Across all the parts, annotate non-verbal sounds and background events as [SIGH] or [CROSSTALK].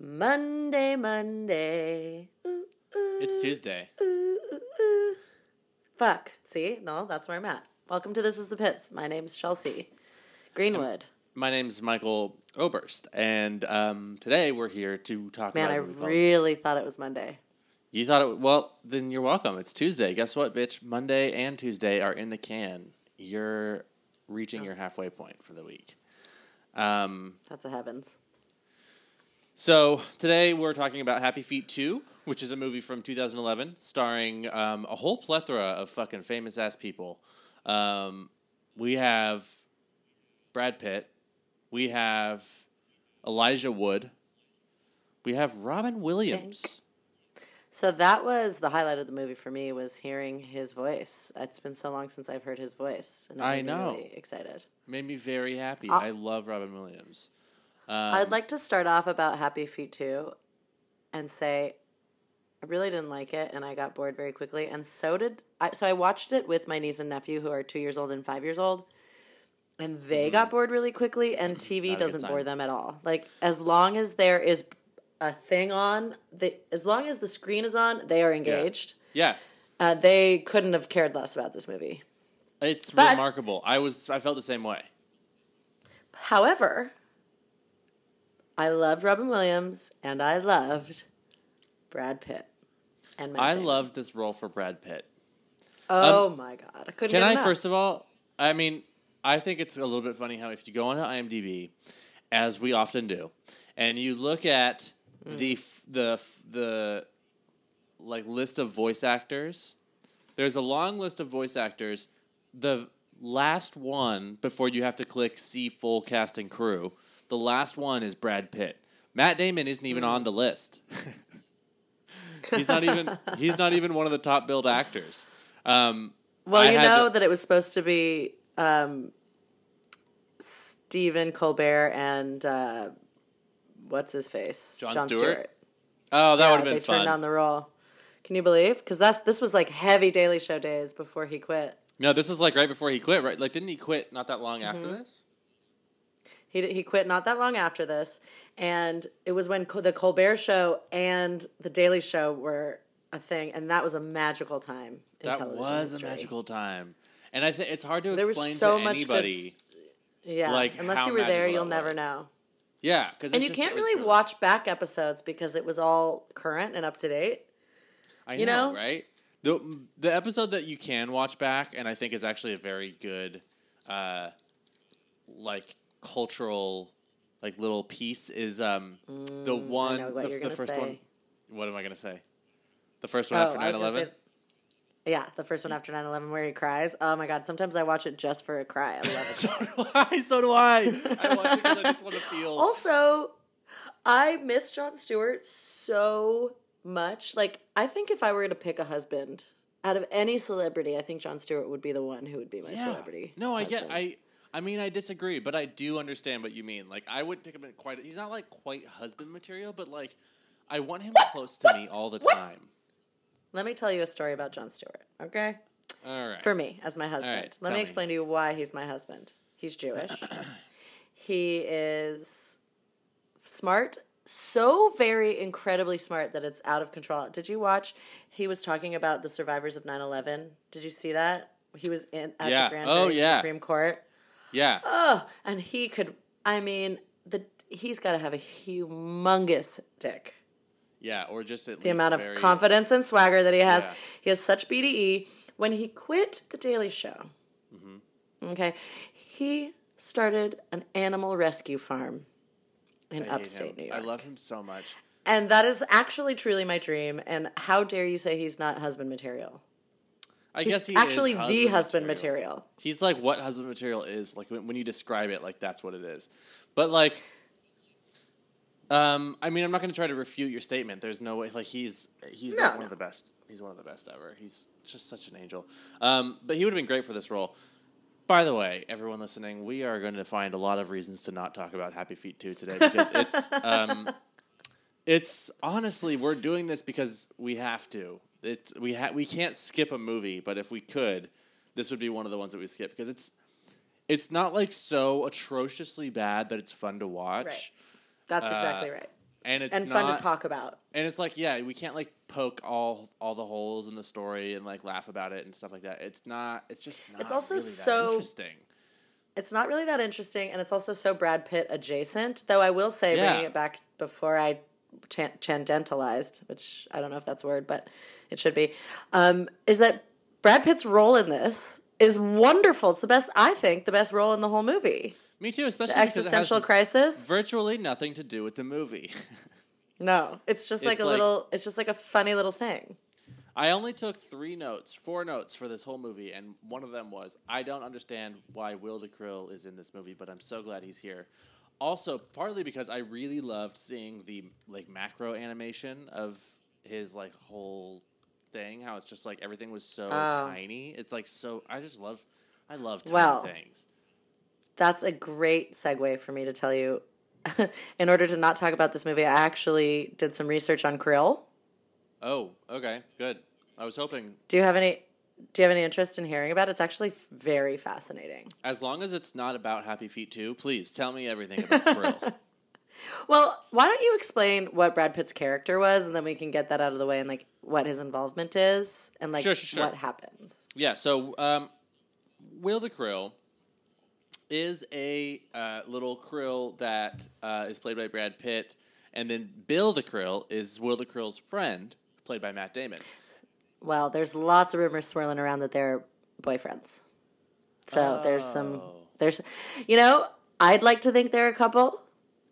Monday, Monday. Ooh, ooh, It's Tuesday. ooh, ooh. Fuck. See? No, that's where I'm at. Welcome to This is the Pits. My name's Chelsea Greenwood. My name's Michael Oberst, and um, today we're here to talk Man, about. I really thought it was Monday. You thought it? Well, then you're welcome. It's Tuesday. Guess what, bitch? Monday and Tuesday are in the can. You're reaching your halfway point for the week. Um, That's a heavens. So today we're talking about Happy Feet Two, which is a movie from 2011, starring um, a whole plethora of fucking famous ass people. Um, we have Brad Pitt. We have Elijah Wood. We have Robin Williams. So that was the highlight of the movie for me was hearing his voice. It's been so long since I've heard his voice, and it I made me know. really excited. Made me very happy. Uh, I love Robin Williams. Um, I'd like to start off about Happy Feet 2 and say I really didn't like it and I got bored very quickly and so did I so I watched it with my niece and nephew who are 2 years old and 5 years old and they got bored really quickly and TV Mm. Not doesn't bore them at all. Like as long as there is a thing on, they, as long as the screen is on, they are engaged. Yeah, Uh, they couldn't have cared less about this movie. it's But- remarkable. I was I felt the same way. However, I loved Robin Williams and I loved Brad Pitt. And Matt I Damon. loved this role for Brad Pitt. Oh um, my god! I couldn't. Can I first of all? I mean, I think it's a little bit funny how if you go onto IMDb, as we often do, and you look at mm. the the the like list of voice actors, there's a long list of voice actors. The last one before you have to click see full cast and crew. The last one is Brad Pitt. Matt Damon isn't even on the list. [LAUGHS] he's not even he's not even one of the top billed actors. Um, Well, I you know to- that it was supposed to be um, Stephen Colbert and uh, what's his face, Jon Stewart? Oh, that Yeah, would have been they turned fun. down the role. Can you believe? Because that's this was like heavy Daily Show days before he quit. no, this was like right before he quit, right? Like, didn't he quit not that long after Mm-hmm. this? He he quit not that long after this, and it was when the Colbert Show and the Daily Show were a thing, and that was a magical time. In That was a magical time, and I think it's hard to There explain so to much good anybody. Yeah, like, unless you were there, you'll never know. Yeah, because And you can't really watch back episodes because it was all current and up to date. I you know, know? right? The the episode that you can watch back, and I think is actually a very good, uh, like cultural, like little piece is um the one Mm, know what the, the first say. one. What am I gonna say? The first one Oh, after I 9-11? gonna say- Yeah, the first one after 9-11 where he cries. Oh my god, sometimes I watch it just for a cry. I love it. [LAUGHS] So do I. So do I. I watch it because I just want to [LAUGHS] feel. also, I miss Jon Stewart so much. Like, I think if I were to pick a husband out of any celebrity, I think Jon Stewart would be the one who would be my celebrity. No, I get. I. I mean, I disagree, but I do understand what you mean. Like, I would pick him quite. He's not like quite husband material, but like, I want him close to me all the time. Let me tell you a story about Jon Stewart, okay? All right. For me, as my husband. right, Let me me. explain to you why he's my husband. He's Jewish. [CLEARS THROAT] he is smart, so very incredibly smart that it's out of control. Did you watch? He was talking about the survivors of 9 11. Did you see that? He was in at Yeah. the Grand Oh, Jury yeah. Supreme Court. Yeah. Oh, and he could, I mean, the he's got to have a humongous dick yeah. Or just at least the amount of very, confidence and swagger that he has. Yeah. He has such BDE. When he quit The Daily Show, Mm-hmm. okay, he started an animal rescue farm in I upstate. New York. I love him so much. and that is actually truly my dream. And how dare you say he's not husband material? I He's guess he actually the husband material. He's like what husband material is. Like when, when you describe it, like that's what it is. But like, um, I mean, I'm not going to try to refute your statement. There's no way. Like he's he's No, like one no. of the best. He's one of the best ever. He's just such an angel. Um, but he would have been great for this role. By the way, everyone listening, we are going to find a lot of reasons to not talk about Happy Feet 2 today because it's [LAUGHS] um, it's honestly we're doing this because we have to. It's we ha- we can't skip a movie, but if we could, this would be one of the ones that we skip because it's it's not like so atrociously bad that it's fun to watch. Right. That's Uh, exactly right. and it's and fun to talk about. And it's like, yeah, we can't like poke all all the holes in the story and like laugh about it and stuff like that. It's not. It's just. Not It's also really that so- interesting. It's not really that interesting, and it's also so Brad Pitt adjacent. Though I will say, Yeah. bringing it back before I transcendentalized, which I don't know if that's a word, but it should be, um, is that Brad Pitt's role in this is wonderful. It's the best, I think, the best role in the whole movie. Me too, especially The because it has existential crisis. virtually nothing to do with the movie. [LAUGHS] No, it's just like It's a like- little. It's just like a funny little thing. I only took three notes, four notes for this whole movie, and one of them was I don't understand why Will the Krill is in this movie, but I'm so glad he's here. Also, partly because I really loved seeing the like macro animation of his like whole thing. How it's just like everything was so oh. tiny. It's like so. I just love. I love tiny Well, things. That's a great segue for me to tell you. [LAUGHS] in order to not talk about this movie, I actually did some research on krill. Oh, okay, good. I was hoping Do you have any? Do you have any interest in hearing about it? It's actually very fascinating. as long as it's not about Happy Feet 2, please tell me everything about Krill. [LAUGHS] Well, why don't you explain what Brad Pitt's character was, and then we can get that out of the way, and like what his involvement is, and like Sure, sure, sure. what happens. Yeah, so um, Will the Krill is a uh, little krill that uh, is played by Brad Pitt, and then Bill the Krill is Will the Krill's friend, played by Matt Damon. Well, there's lots of rumors swirling around that they're boyfriends. So there's some Oh. there's you know, I'd like to think they're a couple.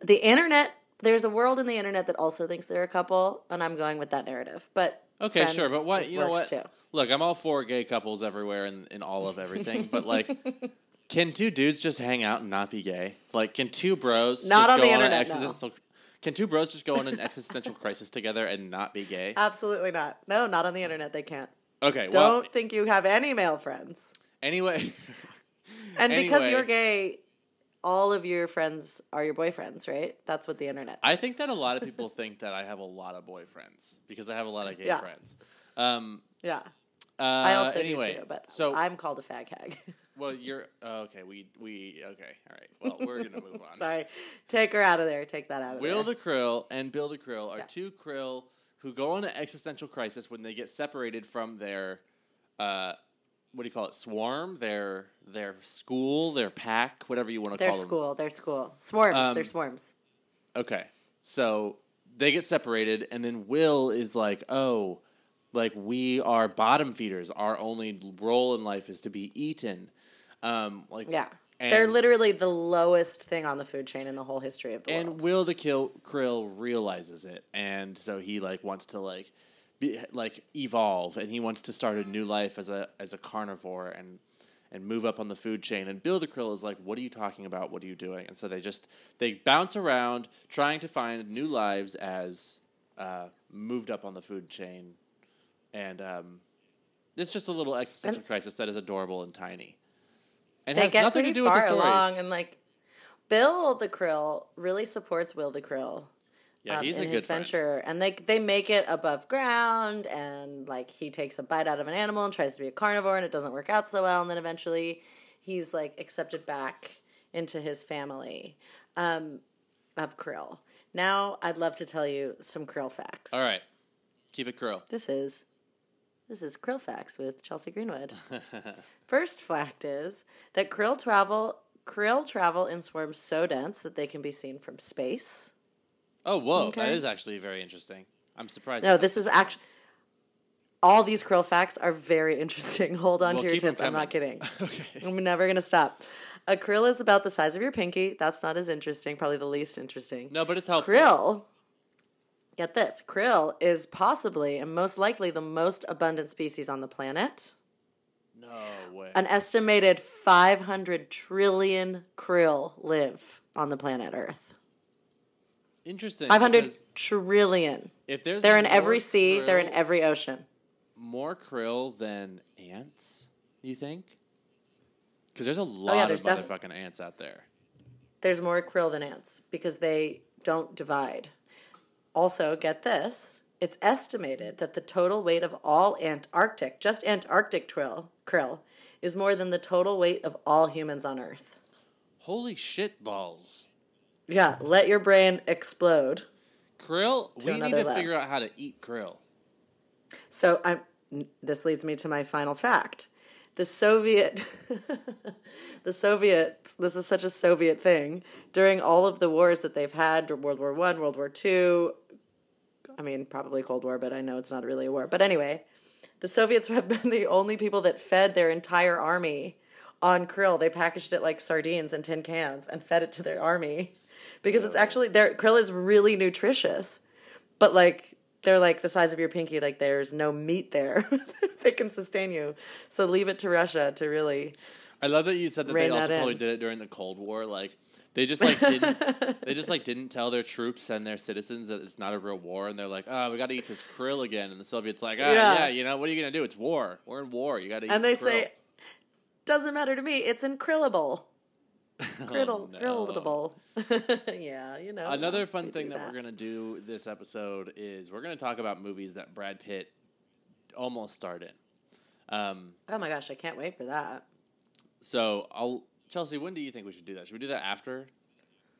The internet there's a world in the internet that also thinks they're a couple, and I'm going with that narrative. But Okay, sure, but what you know what? Too. Look, I'm all for gay couples everywhere in, in all of everything, but like, [LAUGHS] can two dudes just hang out and not be gay? Like, can two bros Not just on go the on an internet, no. Can two bros just go on an existential crisis together and not be gay? Absolutely not. No, not on the internet. They can't. Okay, Don't well, think you have any male friends. anyway, [LAUGHS] And because you're gay, all of your friends are your boyfriends, right? That's what the internet. I think that a lot of people think that I have a lot of boyfriends because I have a lot of gay Yeah. friends. Um, yeah. uh, I also anyway, do too, but so I'm called a fag hag. [LAUGHS] well, you're oh, okay. We we okay. All right. Well, we're gonna move on. [LAUGHS] Sorry. Take her out of there. Take that out of Will there. the Krill and Bill the Krill are Yeah. two krill who go on an existential crisis when they get separated from their, uh, what do you call it? Swarm, their their school, their pack, whatever you want to Their call them. Their school. Their school. Swarms. Um, they're swarms. Okay. So they get separated, and then Will is like, oh, like we are bottom feeders. Our only role in life is to be eaten. Um, like Yeah. and- they're literally the lowest thing on the food chain in the whole history of the and world. Will the Kill Krill realizes it, and so he like wants to like be like evolve, and he wants to start a new life as a as a carnivore and and move up on the food chain. And Bill the Krill is like, "What are you talking about? What are you doing?" And so they just they bounce around trying to find new lives as uh, moved up on the food chain, and um, it's just a little existential crisis that is adorable and tiny. And They has get nothing pretty to do with far along, and like Bill the Krill really supports Will the Krill. Yeah, um, he's in a good his friend. venture, and they they make it above ground, and like he takes a bite out of an animal and tries to be a carnivore, and it doesn't work out so well, and then eventually he's like accepted back into his family um, of krill. Now, I'd love to tell you some krill facts. All right, keep it krill. This is this is krill facts with Chelsea Greenwood. [LAUGHS] First fact is that krill travel krill travel in swarms so dense that they can be seen from space. Oh, whoa! That Okay. is actually very interesting. I'm surprised. No, this is actually. All these krill facts are very [LAUGHS] interesting. Hold on Well, to your tits. I'm not kidding. [LAUGHS] okay. I'm never going to stop. A krill is about the size of your pinky. That's not as interesting, probably the least interesting. No, but it's helpful. Krill, get this krill is possibly and most likely the most abundant species on the planet. No way. An estimated 500 trillion krill live on the planet Earth. Interesting. 500 trillion. If there's They're in every sea, they're in every ocean. more krill than ants. You think? Because there's a lot Oh, yeah, of there's def- motherfucking ants out there. There's more krill than ants because they don't divide. Also, get this. It's estimated that the total weight of all Antarctic, just Antarctic krill, krill, is more than the total weight of all humans on Earth. Holy shit balls! Yeah, let your brain explode. Krill, we need to figure out how to eat krill. So I'm. This leads me to my final fact. The Soviet, [LAUGHS] the Soviets. This is such a Soviet thing. During all of the wars that they've had, World War One, World War Two. I mean, probably Cold War, but I know it's not really a war. But anyway, the Soviets [LAUGHS] have been the only people that fed their entire army on krill. They packaged it like sardines in tin cans and fed it to their army [LAUGHS] because it's actually their krill is really nutritious, but like they're like the size of your pinky. Like there's no meat there [LAUGHS] that can sustain you. So leave it to Russia to really. I love that you said that they also that probably did it during the Cold War. Like they just like didn't [LAUGHS] they just like didn't tell their troops and their citizens that it's not a real war, and they're like, oh, we got to eat this krill again, and the Soviets like, ah, Yeah. yeah. you know, what are you gonna do? It's war. We're in war. You got to eat. And they krill." say, doesn't matter to me. It's incrillable. [LAUGHS] Krill, Oh, no. krillable. [LAUGHS] yeah, you know. Another fun thing that, we're gonna do this episode is we're gonna talk about movies that Brad Pitt almost starred in. Um, Oh my gosh, I can't wait for that. so I'll Chelsea. When do you think we should do that? Should we do that after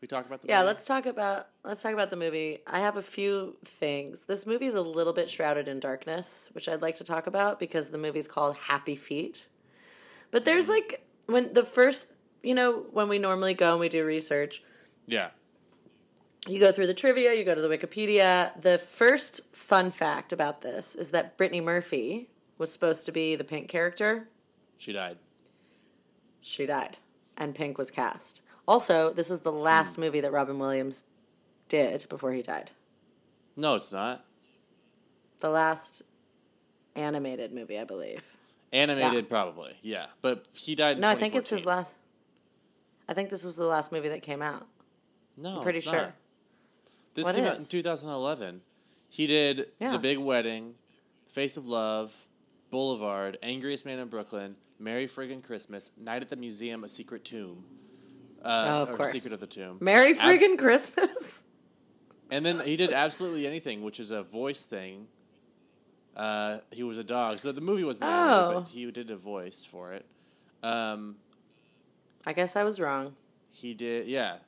we talk about the? Yeah, movie? let's talk about let's talk about the movie. I have a few things. This movie is a little bit shrouded in darkness, which I'd like to talk about because the movie's called Happy Feet. But there's like when the first, you know, when we normally go and we do research, Yeah. you go through the trivia, you go to the Wikipedia. The first fun fact about this is that Brittany Murphy was supposed to be the Pink character. She died. She died, and Pink was cast. Also, this is the last hmm. movie that Robin Williams did before he died. No, it's not. The last animated movie, I believe. Animated, probably. Yeah, but he died. In No, I think it's his last. I think this was the last movie that came out. No, I'm pretty sure. not. This What came out in 2011. He did Yeah. The Big Wedding, Face of Love, Boulevard, Angriest Man in Brooklyn, Merry Friggin' Christmas, Night at the Museum, A Secret Tomb. Uh, Oh, of or course. Secret of the Tomb. Merry Abs- friggin' Christmas. [LAUGHS] And then he did Absolutely Anything, which is a voice thing. Uh, he was a dog. So the movie wasn't Oh. but he did a voice for it. Um, I guess I was wrong. he did, yeah.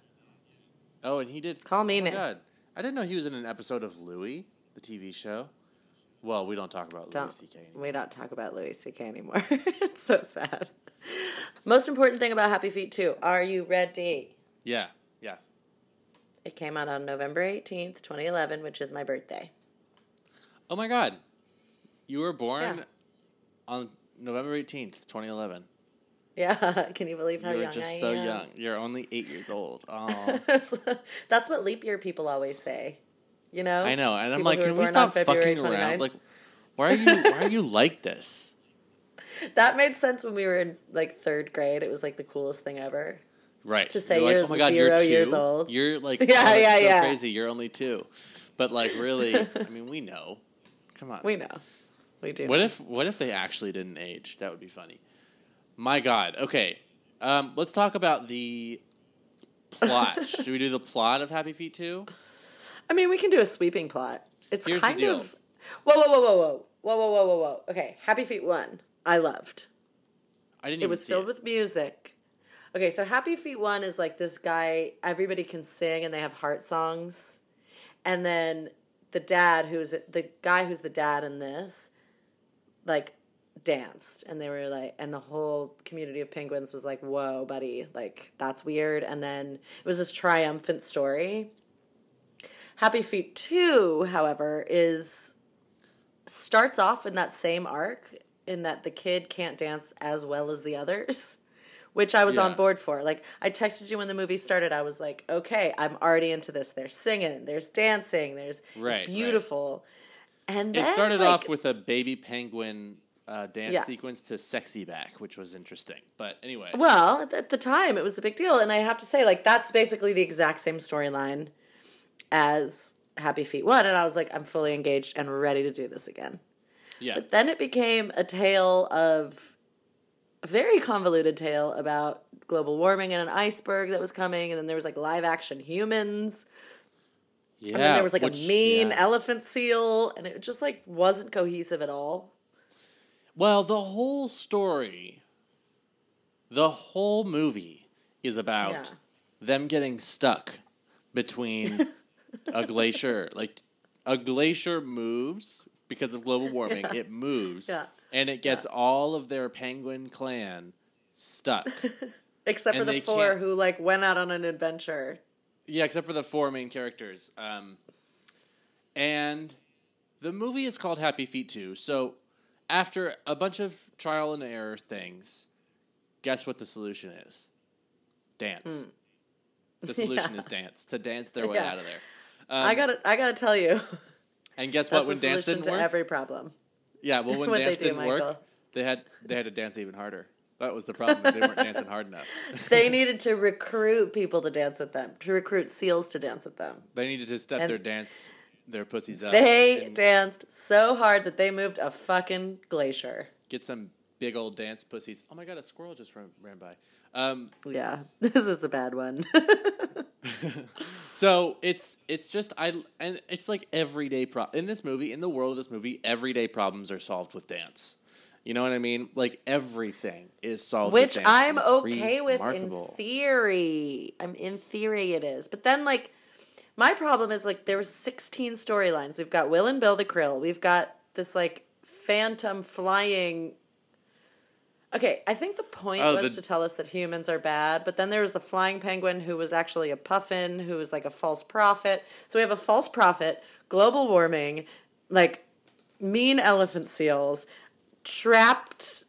Oh, and he did. Call me Oh my God. I didn't know he was in an episode of Louie, the TV show. Well, we don't talk about Louis Don't C.K. anymore. we don't talk about Louis C.K. anymore? [LAUGHS] it's so sad. Most important thing about Happy Feet 2. Are you ready? Yeah, yeah. It came out on November 18th, 2011, which is my birthday. Oh my God. You were born Yeah. on November 18th, 2011. Yeah, [LAUGHS] can you believe how you were young just I so am? young. You're only eight years old. [LAUGHS] Oh. That's what leap year people always say. You know? I know. And I'm like, can we stop fucking around? Like, why are you why are you like this? [LAUGHS] That made sense when we were in like third grade. It was like the coolest thing ever. Right. To say like, you're oh my God, zero you're years two? old. You're like, [LAUGHS] Yeah, oh, yeah, so yeah. crazy. You're only two. But like, really, [LAUGHS] I mean, we know. Come on. We know. We do. What if what if they actually didn't age? That would be funny. My God. Okay. Um, let's talk about the plot. Should we do the plot of Happy Feet 2? I mean, we can do a sweeping plot. It's Here's kind of. Whoa, whoa, whoa, whoa, whoa. Whoa, whoa, whoa, whoa, whoa. Okay, Happy Feet 1. I loved. I didn't It was filled it. with music. Okay, so Happy Feet 1 is like this guy, everybody can sing and they have heart songs. And then the dad, who's the guy who's the dad in this, like danced. And they were like, and the whole community of penguins was like, whoa, buddy, like that's weird. And then it was this triumphant story. Happy Feet 2, however, is starts off in that same arc in that the kid can't dance as well as the others, [LAUGHS] which I was Yeah. on board for. Like I texted you when the movie started. I was like, okay, I'm already into this. There's singing, there's dancing, there's Right, right. it's beautiful. And It started like, off with a baby penguin uh, dance Yeah. sequence to "Sexy Back," which was interesting. But anyway, Well, at the time, it was a big deal, and I have to say, like, that's basically the exact same storyline as Happy Feet One, and I was like, I'm fully engaged and ready to do this again. yeah, But then it became a tale of a very convoluted tale about global warming and an iceberg that was coming, and then there was like live action humans, yeah. and then there was like which- a mean yeah. elephant seal, and it just like wasn't cohesive at all. Well, the whole story, the whole movie is about Yeah. them getting stuck between [LAUGHS] a glacier. Like a glacier moves because of global warming. Yeah. It moves, Yeah. and it gets all of their penguin clan stuck. [LAUGHS] Except for the four can't- who like went out on an adventure. yeah, except for the four main characters. Um, and the movie is called Happy Feet 2. So after a bunch of trial and error things, guess what the solution is? Dance. The [LAUGHS] solution. Yeah. is dance. To dance their way Yeah. out of there. I gotta, I gotta tell you, And guess [LAUGHS] what? When dance didn't to work, every problem. yeah. Well, when [LAUGHS] dance didn't work, Michael. they had they had to dance even harder. That was the problem. they weren't dancing hard enough. [LAUGHS] They needed to recruit people to dance with them, to recruit seals to dance with them. They needed to step And- their dance, their pussies up. They danced so hard that they moved a fucking glacier. get some big old dance pussies. Oh my god, a squirrel just ran, ran by. Um, Yeah, this is a bad one. So it's it's just I and it's like everyday pro in this movie in the world of this movie everyday problems are solved with dance. You know what I mean? Like everything is solved, with Which dance, I'm okay with in theory. I'm in theory it is. But then like my problem is like there was 16 storylines. We've got Will and Bill the Krill. We've got this like phantom flying Okay, I think the point Oh, was the- to tell us that humans are bad, but then there was a flying penguin who was actually a puffin, who was like a false prophet. So we have a false prophet, global warming, like mean elephant seals, trapped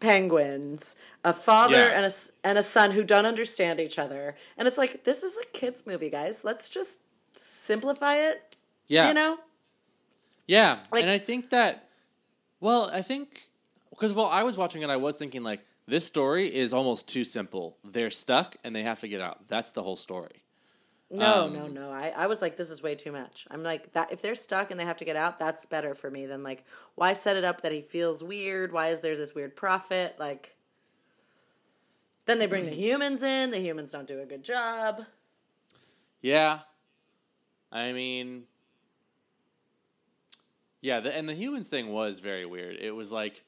penguins, a father Yeah. and a and a son who don't understand each other. And it's like this is a kids movie, guys. Let's just simplify it. Yeah. You know? Yeah, Like- and I think that, well, I think because while I was watching it, I was thinking like this story is almost too simple. They're stuck and they have to get out. That's the whole story. No, Um, no, no. I, I was like, this is way too much. I'm like that if they're stuck and they have to get out, that's better for me than like why set it up that he feels weird? Why is there this weird prophet? Like then they bring the humans in, the humans don't do a good job. Yeah, I mean, yeah, the, and the humans thing was very weird. It was like,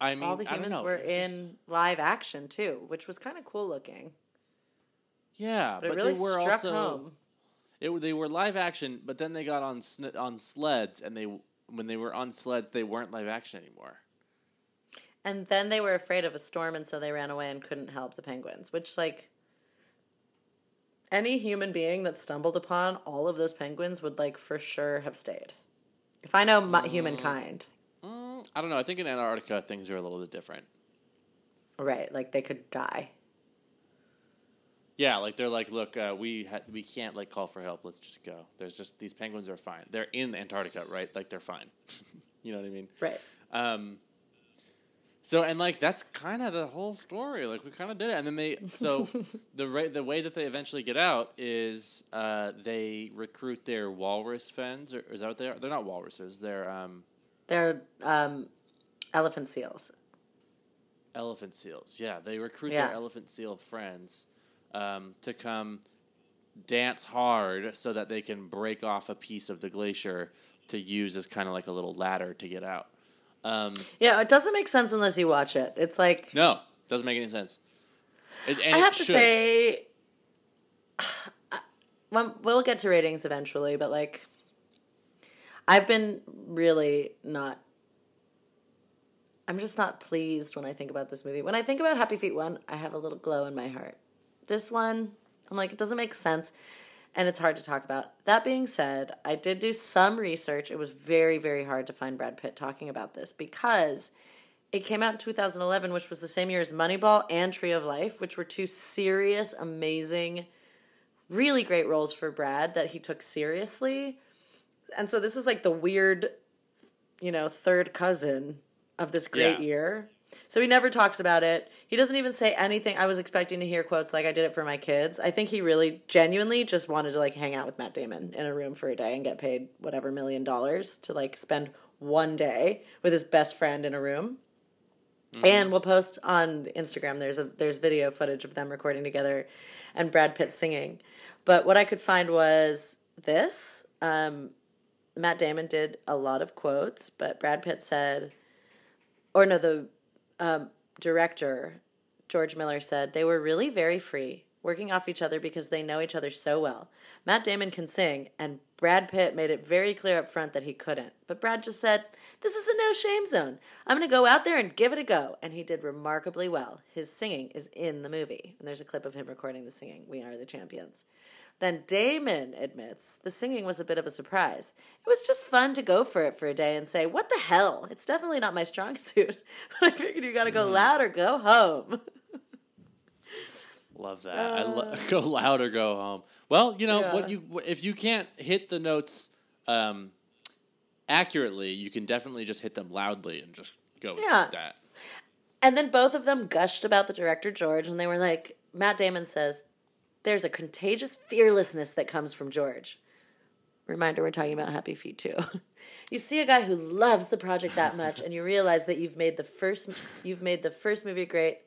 I mean, All the humans were just- in live action too, which was kind of cool looking. yeah, But, but, it really they were struck also home. it they were live action, but then they got on sn- on sleds, and they when they were on sleds, they weren't live action anymore. And then they were afraid of a storm and so they ran away and couldn't help the penguins, which like any human being that stumbled upon all of those penguins would like for sure have stayed. If I know my, humankind, Mm, I don't know. I think in Antarctica things are a little bit different. right, like they could die. Yeah, like they're like, look, uh, we ha- we can't like call for help. Let's just go. There's just these penguins are fine. They're in Antarctica, right? Like they're fine. [LAUGHS] you know what I mean? Right. Um, so and like that's kind of the whole story. Like we kind of did it, and then they so [LAUGHS] the ra- the way that they eventually get out is uh, they recruit their walrus friends, or is that what they are? They're not walruses. They're um, They're um, elephant seals. elephant seals. Yeah, they recruit Yeah. their elephant seal friends um, to come dance hard so that they can break off a piece of the glacier to use as kind of like a little ladder to get out. Um, Yeah, it doesn't make sense unless you watch it. It's like no, it doesn't make any sense. It, I have to should. say, [SIGHS] we'll get to ratings eventually, but like, I've been really not. I'm just not pleased when I think about this movie. When I think about Happy Feet 1, I have a little glow in my heart. This one, I'm like, it doesn't make sense and it's hard to talk about. That being said, I did do some research. It was very, very hard to find Brad Pitt talking about this because it came out in 2011, which was the same year as Moneyball and Tree of Life, which were two serious, amazing, really great roles for Brad that he took seriously. And so this is like the weird, you know, third cousin of this great Yeah. year. So he never talks about it. He doesn't even say anything. I was expecting to hear quotes like I did it for my kids. I think he really genuinely just wanted to like hang out with Matt Damon in a room for a day and get paid whatever million dollars to like spend one day with his best friend in a room. And we'll post on Instagram. There's a there's video footage of them recording together, and Brad Pitt singing. But what I could find was this. Um, Matt Damon did a lot of quotes, but Brad Pitt said, or no, the um, director George Miller said they were really very free. working off each other because they know each other so well. Matt Damon can sing, and Brad Pitt made it very clear up front that he couldn't. But Brad just said, This is a no shame zone. I'm going to go out there and give it a go. And he did remarkably well. His singing is in the movie, and there's a clip of him recording the singing. We are the champions. Then Damon admits the singing was a bit of a surprise. It was just fun to go for it for a day and say, What the hell? It's definitely not my strong [LAUGHS] suit. [LAUGHS] but I figured you gotta go loud or go home. [LAUGHS] Love that. I lo- go loud or go home. Well, you know Yeah. what you if you can't hit the notes um, accurately, you can definitely just hit them loudly and just go with Yeah. that. And then both of them gushed about the director, George, and they were like, Matt Damon says, There's a contagious fearlessness that comes from George. Reminder, we're talking about Happy Feet too. [LAUGHS] you see a guy who loves the project that much, and you realize that you've made the first you've made the first movie great.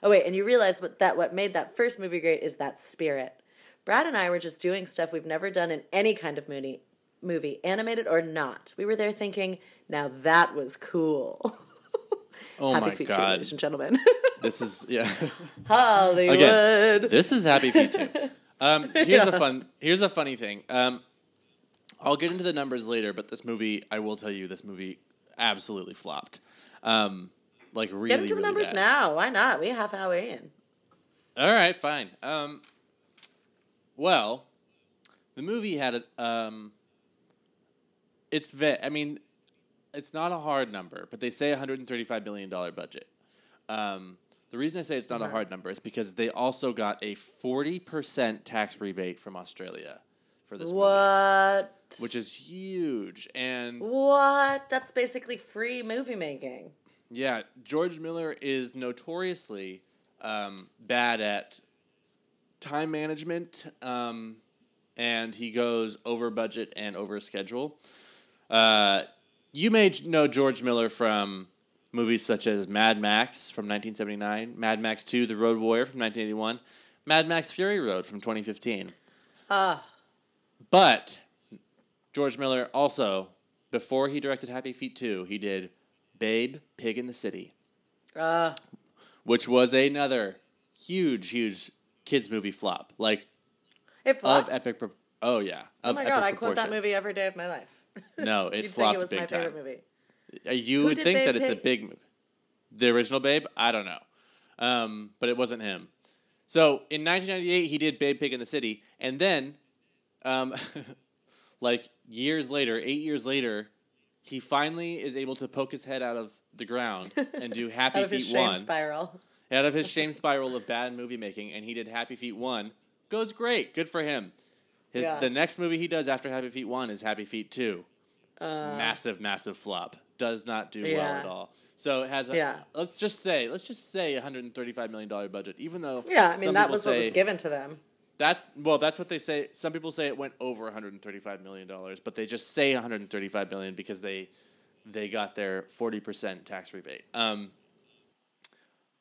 Oh wait, and you realize what that what made that first movie great is that spirit. Brad and I were just doing stuff we've never done in any kind of movie, movie, animated or not. We were there thinking, now that was cool. [LAUGHS] Oh Happy my Feet god, ladies and gentlemen. [LAUGHS] this is yeah. Hollywood. This is Happy Feet too. Um, [LAUGHS] here's a fun. Here's a funny thing. Um, I'll get into the numbers later, but this movie, I will tell you, this movie absolutely flopped. Um, like really, Get into the really numbers bad. now. Why not? We have half an hour in. All right, fine. Um, well, the movie had a. Um, it's ve- I mean, it's not a hard number, but they say a hundred and thirty-five million dollar budget. Um, the reason I say it's not a hard number is because they also got a forty percent tax rebate from Australia for this movie, What? which is huge. And What? That's basically free movie making. Yeah, George Miller is notoriously um, bad at time management, um, and he goes over budget and over schedule. Uh, you may know George Miller from movies such as Mad Max from 1979, Mad Max 2, The Road Warrior from 1981, Mad Max Fury Road from 2015. Ah, But George Miller also, before he directed Happy Feet 2, he did Babe, Pig in the City, uh, which was another huge, huge kids movie flop. Like it flopped. of epic. Pro- oh yeah. oh my god, I quote that movie every day of my life. No, [LAUGHS] it You'd think flopped it was big my time. favorite movie. Uh, You Who would think that it's a big movie. The original Babe, I don't know, um, but it wasn't him. So in 1998, he did Babe Pig in the City, and then, um, [LAUGHS] like years later, eight years later, he finally is able to poke his head out of the ground and do [LAUGHS] Happy Feet One. Out of his shame One, spiral. out of his [LAUGHS] shame spiral of bad movie making, and he did Happy Feet One. Goes great, good for him. His Yeah. the next movie he does after Happy Feet One is Happy Feet Two Uh, massive, massive flop. Does not do well at all. So it has a, Yeah. let's just say, let's just say a hundred and thirty-five million dollar budget. Even though Yeah, I mean that was what was given to them. That's well, that's what they say. Some people say it went over one hundred and thirty-five million dollars, but they just say one hundred and thirty-five million because they they got their forty percent tax rebate. Um,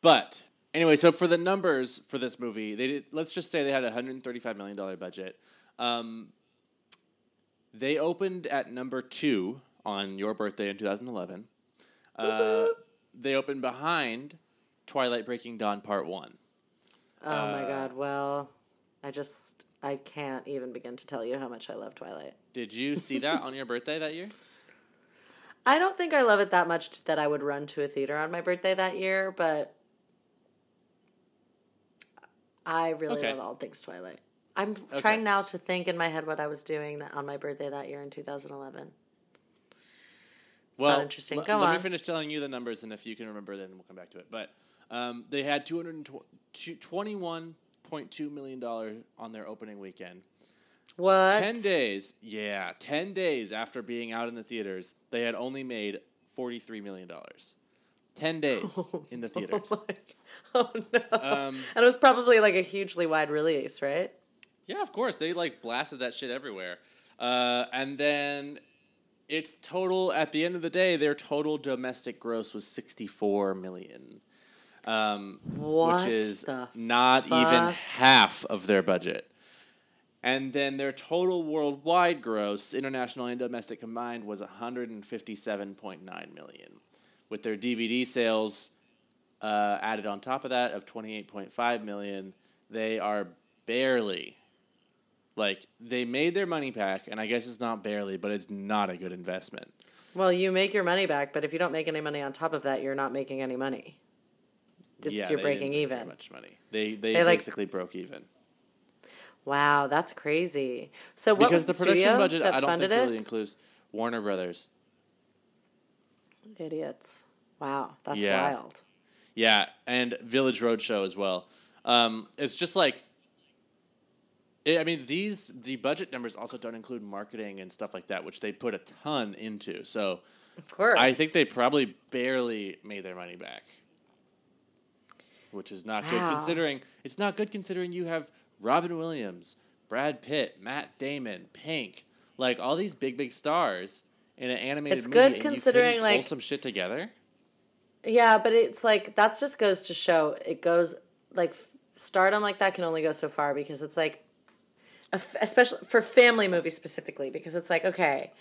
but anyway, so for the numbers for this movie, they did. Let's just say they had a hundred and thirty-five million dollar budget. Um, they opened at number two on your birthday in two thousand eleven. Uh, they opened behind Twilight Breaking Dawn Part One. Oh Uh, my god, well, I just I can't even begin to tell you how much I love Twilight. Did you see that on your birthday that year? [LAUGHS] I don't think I love it that much that I would run to a theater on my birthday that year, but I really Okay. love all things Twilight. I'm trying now to think in my head what I was doing that on my birthday that year in 2011. Well, interesting. l- Go let me finish telling you the numbers, and if you can remember, then we'll come back to it. But um, they had two hundred twenty-one point two million dollars on their opening weekend. What? Ten days, yeah, ten days after being out in the theaters, they had only made forty-three million dollars. Ten days [LAUGHS] in the theaters. Like, oh no. Um, and it was probably like a hugely wide release, right? Yeah, of course. They like blasted that shit everywhere. Uh, and then its total at the end of the day, their total domestic gross was sixty four million. Um, which is not even half of their budget. And then their total worldwide gross, international and domestic combined, was 157.9 million, with their DVD sales uh, added on top of that of 28.5 million, they are barely like they made their money back, and I guess it's not barely, but it's not a good investment. Well, you make your money back, but if you don't make any money on top of that, you're not making any money. It's, yeah, you're they breaking didn't even. Much money. They they, They, like- basically broke even Wow, that's crazy. So what because was the the, production budget I don't think it? really includes Warner Brothers. Idiots. Wow, that's Yeah. wild. Yeah, and Village Roadshow as well. Um, it's just like, I mean, these the budget numbers also don't include marketing and stuff like that, which they put a ton into. So Of course. I think they probably barely made their money back, which is not good considering it's not good considering you have Robin Williams, Brad Pitt, Matt Damon, Pink, like all these big big stars in an animated It's movie. good and you considering, couldn't pull like- some shit together. Yeah, but it's like that just goes to show it goes like stardom like that can only go so far because it's like especially for family movies specifically because it's like okay,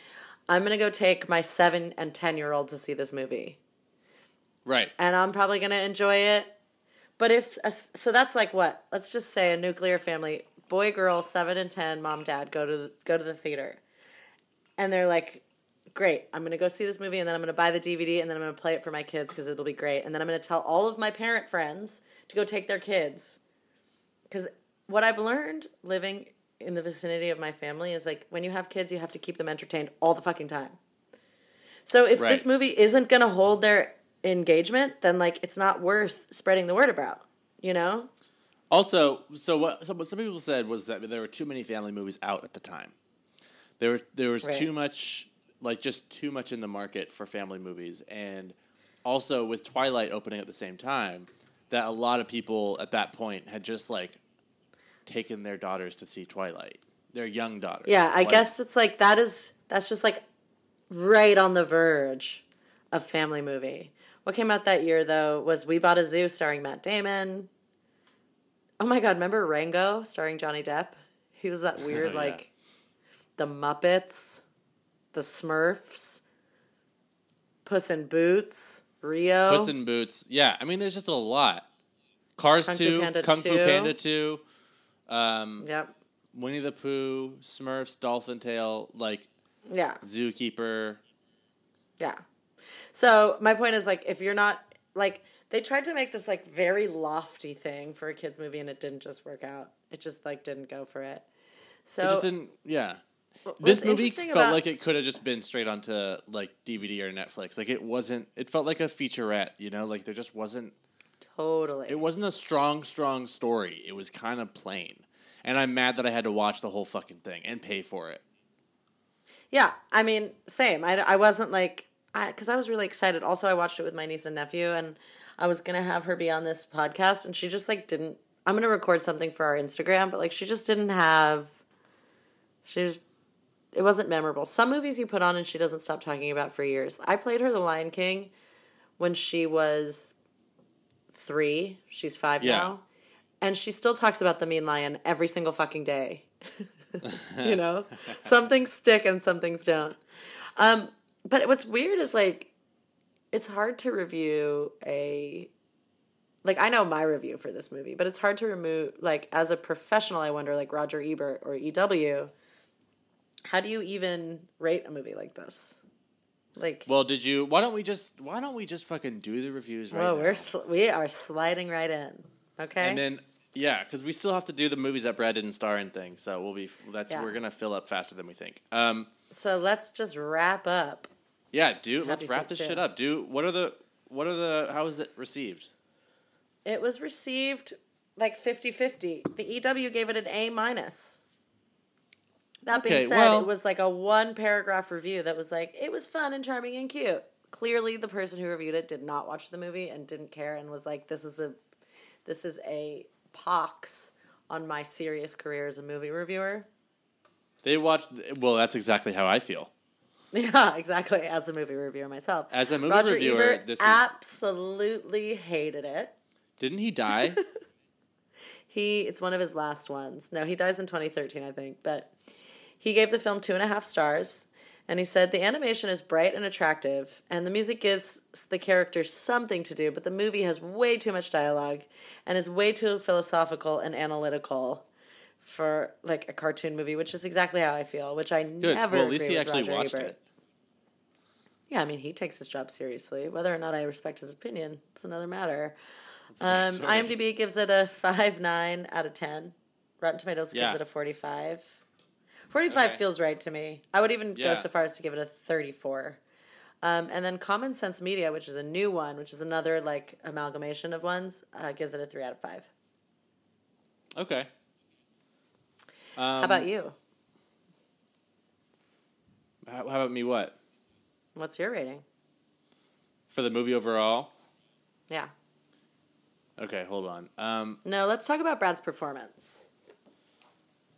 I'm to go take my 7 and 10 year old to see this movie Right. and I'm probably to enjoy it. But if a so that's like what? Let's just say a nuclear family, boy, girl, 7 and 10, mom, dad go to the, go to the theater. And they're like great, I'm going to go see this movie and then I'm going to buy the DVD and then I'm going to play it for my kids because it'll be great. And then I'm going to tell all of my parent friends to go take their kids. Because what I've learned living in the vicinity of my family is like when you have kids, you have to keep them entertained all the fucking time. So if Right. this movie isn't going to hold their engagement, then like it's not worth spreading the word about, you know? Also, so what some, what some people said was that there were too many family movies out at the time. There were there was Right. too much like just too much in the market for family movies and also with Twilight opening at the same time that a lot of people at that point had just like taken their daughters to see Twilight. Their young daughters. Yeah, I Like, guess it's like that is that's just like right on the verge of family movie. What came out that year though was We Bought a Zoo starring Matt Damon. Oh my god, remember Rango starring Johnny Depp? He was that [LAUGHS] weird Yeah. like the Muppets, the Smurfs, Puss in Boots, Rio. Puss in Boots. Yeah, I mean there's just a lot. Cars Kung 2, Panda Kung Fu Panda 2, um, Yep. Winnie the Pooh, Smurfs, Dolphin Tale, like Yeah. Zookeeper. Yeah. So my point is like if you're not like they tried to make this like very lofty thing for a kids movie and it didn't just work out. It just like didn't go for it. So It just didn't. Yeah, this movie felt about- like it could have just been straight onto like DVD or Netflix. Like it wasn't. It felt like a featurette. You know, like there just wasn't. Totally. It wasn't a strong, strong story. It was kind of plain. And I'm mad that I had to watch the whole fucking thing and pay for it. Yeah, I mean, same. I, I wasn't like, I because I, was really excited. Also, I watched it with my niece and nephew, and I was going to have her be on this podcast, and she just like didn't. I'm going to record something for our Instagram, but like she just didn't have. She's. It wasn't memorable. Some movies you put on and she doesn't stop talking about for years. I played her The Lion King when she was three. She's five Yeah. now. And she still talks about the mean lion every single fucking day. [LAUGHS] you know, [LAUGHS] some things stick and some things don't. Um, but what's weird is like, it's hard to review a. Like I know my review for this movie, but it's hard to remove. Like as a professional, I wonder, like Roger Ebert or EW, how do you even rate a movie like this? Like, Well, did you? Why don't we just? Why don't we just fucking do the reviews right now? we're sl- we are sliding right in. Okay, And then yeah, because we still have to do the movies that Brad didn't star in things. So we'll be. That's Yeah. we're gonna fill up faster than we think. Um. so let's just wrap up. Yeah, dude. Let's wrap this too. shit up, dude. What are the? What are the? How is it received? It was received like 50-50. The EW gave it an A minus. That being Okay, said, well- it was like a one paragraph review that was like, it was fun and charming and cute. Clearly the person who reviewed it did not watch the movie and didn't care and was like, this is a this is a pox on my serious career as a movie reviewer. They watched. Well, that's exactly how I feel. [LAUGHS] Yeah, exactly. As a movie reviewer myself. As a movie Roger reviewer, Ebert this is- absolutely hated it. Didn't he die? [LAUGHS] He it's one of his last ones. No, he dies in 2013, I think. But he gave the film two and a half stars, And he said the animation is bright and attractive, and the music gives the characters something to do, but the movie has way too much dialogue and is way too philosophical and analytical for like a cartoon movie, which is exactly how I feel, which I Good. never well, at least agree he with actually Roger watched Ebert. it. Yeah, I mean, he takes his job seriously. Whether or not I respect his opinion, it's another matter. Um, IMDb gives it a 5 9 out of 10. Rotten Tomatoes Yeah. gives it a 45. 45 Okay. feels right to me. I would even Yeah. go so far as to give it a 34. Um, and then Common Sense Media, which is a new one, which is another like amalgamation of ones, uh, gives it a 3 out of 5. Okay. Um, How about you? How, how about me? What What's your rating? for the movie overall? Yeah. Okay, hold on. Um, No, let's talk about Brad's performance.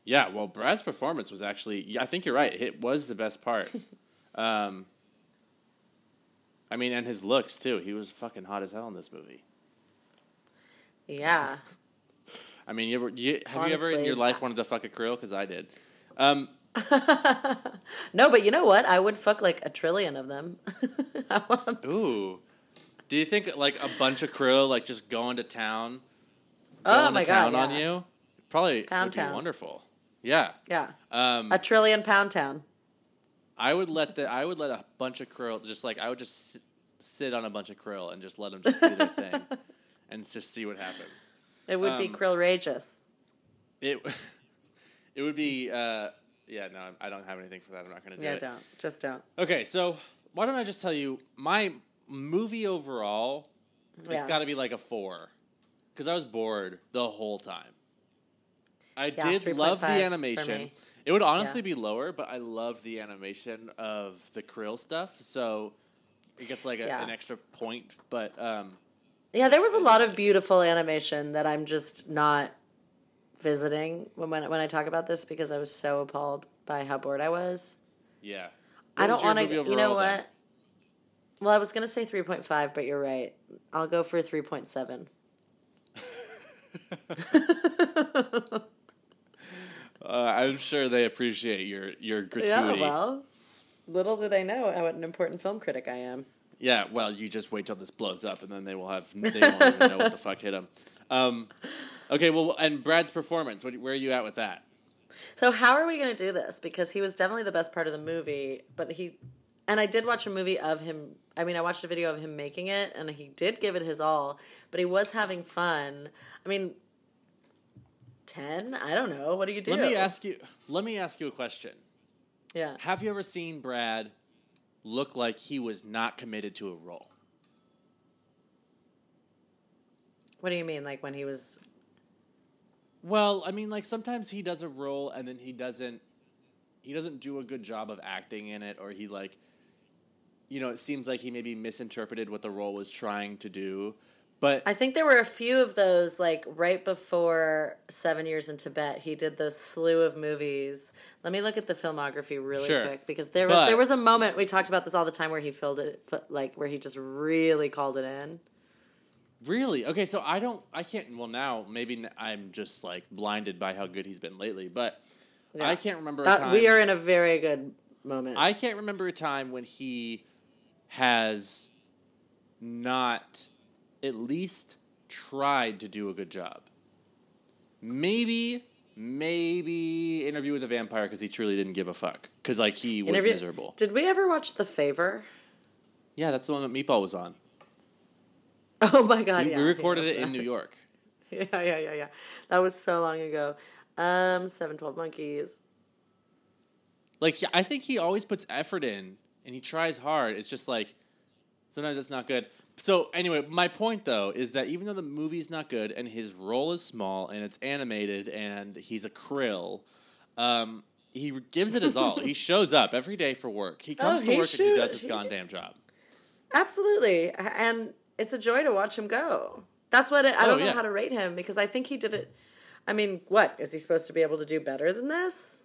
Yeah, well, Brad's performance was actually. Yeah, I think you're right. It was the best part. [LAUGHS] um, I mean, and his looks too. He was fucking hot as hell in this movie. Yeah. I mean, you ever you, have you ever in your life wanted to fuck a krill? Because I did. Um, [LAUGHS] No, but you know what? I would fuck like a trillion of them. [LAUGHS] Ooh, do you think like a bunch of krill like just going to town? Oh my to god. town on you? Probably Pound would be town. wonderful. Yeah. Yeah. Um, A trillion pound town. I would let the I would let a bunch of krill just like I would just sit, sit on a bunch of krill and just let them just do their thing, [LAUGHS] and just see what happens. It would be um, krillrageous. It [LAUGHS] it would be uh, yeah no I don't have anything for that I'm not gonna do it. Yeah, it. don't. Just don't. Okay, so why don't I just tell you my movie overall? Yeah. It's got to be like a four, because I was bored the whole time. I Yeah, did love the animation. It would honestly Yeah. be lower, but I love the animation of the krill stuff, so it gets like a, Yeah. an extra point. But um, Yeah, there was a lot of beautiful animation that I'm just not visiting when when, when I talk about this because I was so appalled by how bored I was. yeah, I don't want to. You know overall then? what? Well, I was gonna say three point five, but you're right. I'll go for three point seven. [LAUGHS] [LAUGHS] Uh, I'm sure they appreciate your your Yeah, well, little do they know what an important film critic I am. Yeah, well, you just wait till this blows up, and then they will have [LAUGHS] they won't even know what the fuck hit them. Um, okay, well, and Brad's performance. What, where are you at with that? So how are we going to do this? Because he was definitely the best part of the movie, but he and I did watch a movie of him. I mean, I watched a video of him making it, and he did give it his all, but he was having fun. I mean, ten? I don't know. What do you do? Let me ask you. Let me ask you a question. Yeah. Have you ever seen Brad look like he was not committed to a role? What do you mean? Like when he was? Well, I mean, like sometimes he does a role and then he doesn't. He doesn't do a good job of acting in it, or he like. You know, it seems like he maybe misinterpreted what the role was trying to do, but I think there were a few of those. Like right before Seven Years in Tibet, he did those slew of movies. Let me look at the filmography really Sure. quick because there was But- there was a moment we talked about this all the time where he filled it like where he just really called it in. Really? Okay, so I don't, I can't. Well, now maybe I'm just like blinded by how good he's been lately, but Yeah. I can't remember a That, time. we are in a very good moment. I can't remember a time when he has not at least tried to do a good job. Maybe, maybe Interview with a Vampire because he truly didn't give a fuck because like he was Interview- miserable. Did we ever watch The Favor? Yeah, that's the one that Meatball was on. Oh my god! We, yeah, we recorded it in New York. [LAUGHS] Yeah, yeah, yeah, yeah. That was so long ago. Um, Seven Twelve Monkeys. like I think he always puts effort in and he tries hard. It's just like sometimes it's not good. So anyway, my point though is that even though the movie's not good and his role is small and it's animated and he's a krill, um, he gives it his all. he [LAUGHS] shows up every day for work. He comes Oh, to he work and he does his he- goddamn job. Absolutely, and it's a joy to watch him go. That's what it, I Oh, don't know yeah. how to rate him because I think he did it. I mean, what is he supposed to be able to do better than this?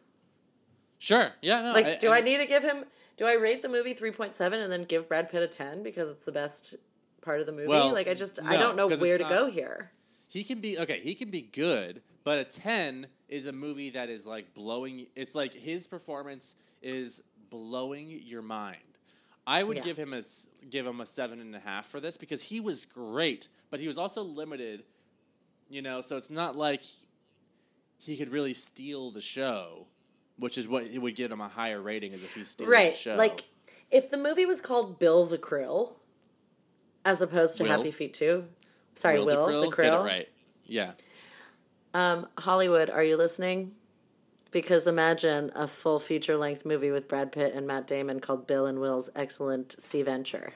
Sure. Yeah. No. Like, do I, I need to give him? Do I rate the movie three point seven and then give Brad Pitt a ten because it's the best part of the movie? Well, like, I just I don't know where to not- go here. He can be okay. He can be good, but a ten is a movie that is like blowing. It's like his performance is blowing your mind. I would Yeah. give him a give him a seven and a half for this because he was great, but he was also limited. You know, so it's not like he could really steal the show, which is what it would give him a higher rating as if he steals right. the show. Like if the movie was called Bill the Krill, as opposed to Will? Happy Feet Two. Sorry, Will, the Krill. Get it right. Yeah. Um, Hollywood, are you listening? Because imagine a full feature length movie with Brad Pitt and Matt Damon called Bill and Will's Excellent Sea Venture.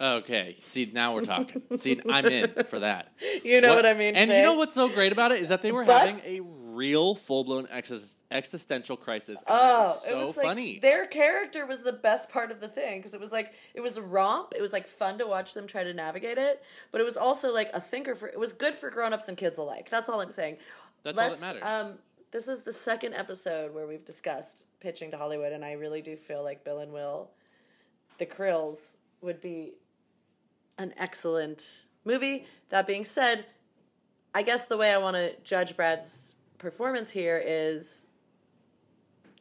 Okay. See, now we're talking. See, I'm in for that. [LAUGHS] You know what, I mean? And Faye? you know what's so great about it is that they were But- having a real full blown exis- existential crisis. and Oh, it it was so like funny. their character was the best part of the thing because it was like it was a romp. It was like fun to watch them try to navigate it, but it was also like a thinker for. It was good for grown ups and kids alike. That's all I'm saying. That's all that matters. Um, this is the second episode where we've discussed pitching to Hollywood, and I really do feel like Bill and Will, the Krills, would be an excellent movie. That being said, I guess the way I want to judge Brad's performance here is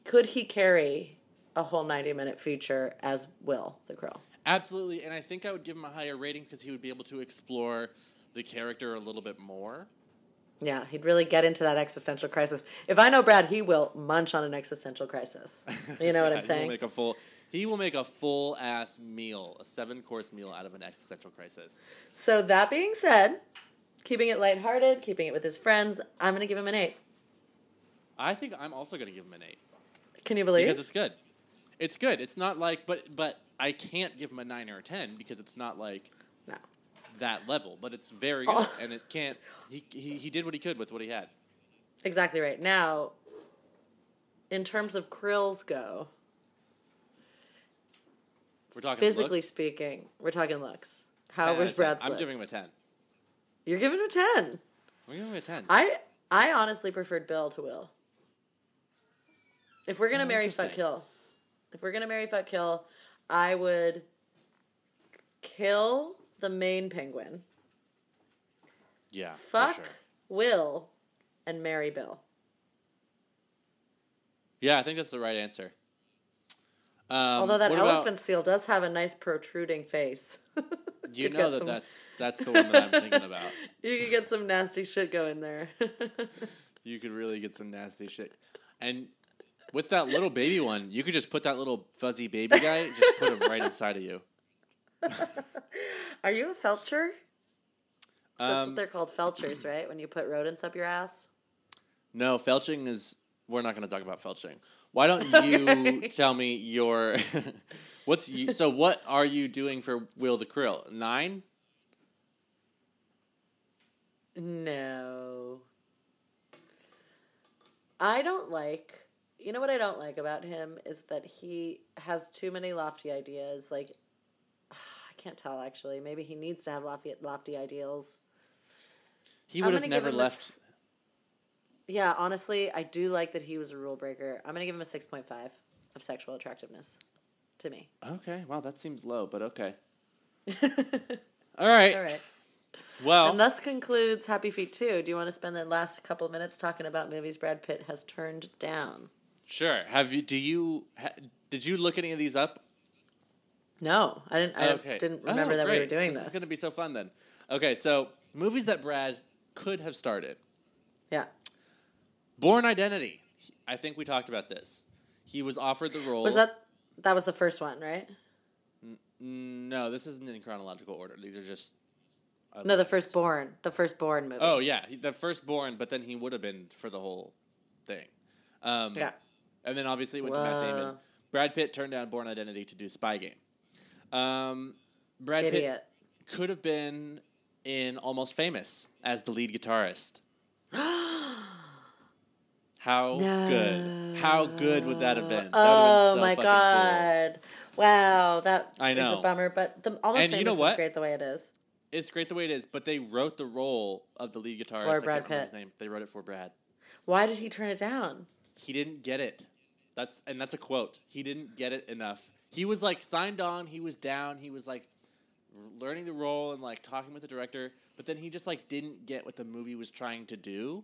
could he carry a whole 90 minute feature as Will the Krill? Absolutely, and I think I would give him a higher rating because he would be able to explore the character a little bit more. Yeah, he'd really get into that existential crisis. If I know Brad, he will munch on an existential crisis. [LAUGHS] You know what Yeah, I'm He saying? will make a full. He will make a full ass meal, a seven course meal out of an existential crisis. So that being said, keeping it lighthearted, keeping it with his friends, I'm going to give him an 8. I think I'm also going to give him an eight Can you believe? because it's good. It's good. It's not like, but but I can't give him a nine or a ten because it's not like no. that level. But it's very oh. good, Oh. and it can't. He, he he did what he could with what he had. Exactly right. Now, in terms of krills go, We're talking physically looks, speaking, we're talking looks. 10 How was of 10. Brad's I'm giving him a ten. You're giving him a 10. We're giving him a ten. I I honestly preferred Bill to Will. If we're gonna Oh, marry fuck kill, if we're gonna marry fuck kill, I would kill the main penguin, yeah, fuck For sure. Will, and marry Bill. Yeah, I think that's the right answer. Um, Although that what about- elephant seal does have a nice protruding face. [LAUGHS] you know that some- that's that's the one that I'm thinking about. [LAUGHS] You could get some nasty shit going there. [LAUGHS] You could really get some nasty shit. And with that little baby one, you could just put that little fuzzy baby guy, just put him right inside of you. Are you a felcher? That's Um, what they're called, felchers, right? When you put rodents up your ass. no, felching is. We're not going to talk about felching. Why don't [LAUGHS] you tell me your [LAUGHS] what's you, so? What are you doing for Will the Krill? Nine? No. I don't like. You know what I don't like about him is that he has too many lofty ideas. Like, [SIGHS] I can't tell actually. Maybe he needs to have lofty, lofty ideals. He would have never left. s- Yeah, honestly, I do like that he was a rule breaker. I'm gonna give him a six point five of sexual attractiveness. To me. Okay, wow, that seems low, but okay. [LAUGHS] All right. All right. Well, And thus concludes Happy Feet 2. Do you want to spend the last couple of minutes talking about movies Brad Pitt has turned down? Sure. Have you? Do you? Ha, did you look any of these up? No, I didn't. I okay. didn't remember Oh, that we were doing this. this. is going to be so fun then. Okay, so movies that Brad could have started. yeah. Bourne Identity. I think we talked about this. He was offered the role. Was that that was the first one, right? No, this isn't in chronological order. These are just. No, the list. firstborn, the first Bourne movie. Oh yeah, he- the first Bourne, but then he would have been for the whole thing. Um, yeah. And then obviously it went to Matt Damon. Brad Pitt turned down Bourne Identity to do Spy Game. Um, Brad Idiot. Pitt could have been in Almost Famous as the lead guitarist. [GASPS] How good? How good would that have been? That would Oh have been so my fucking cool. god! Wow, that I is know. a bummer. But the almost And you famous know is what? great the way it is. It's great the way it is, but they wrote the role of the lead guitarist. For I can't Brad remember his name. They wrote it for Brad. Why did he turn it down? He didn't get it. That's and that's a quote. He didn't get it enough. He was like signed on. He was down. He was like learning the role and like talking with the director. But then he just like didn't get what the movie was trying to do,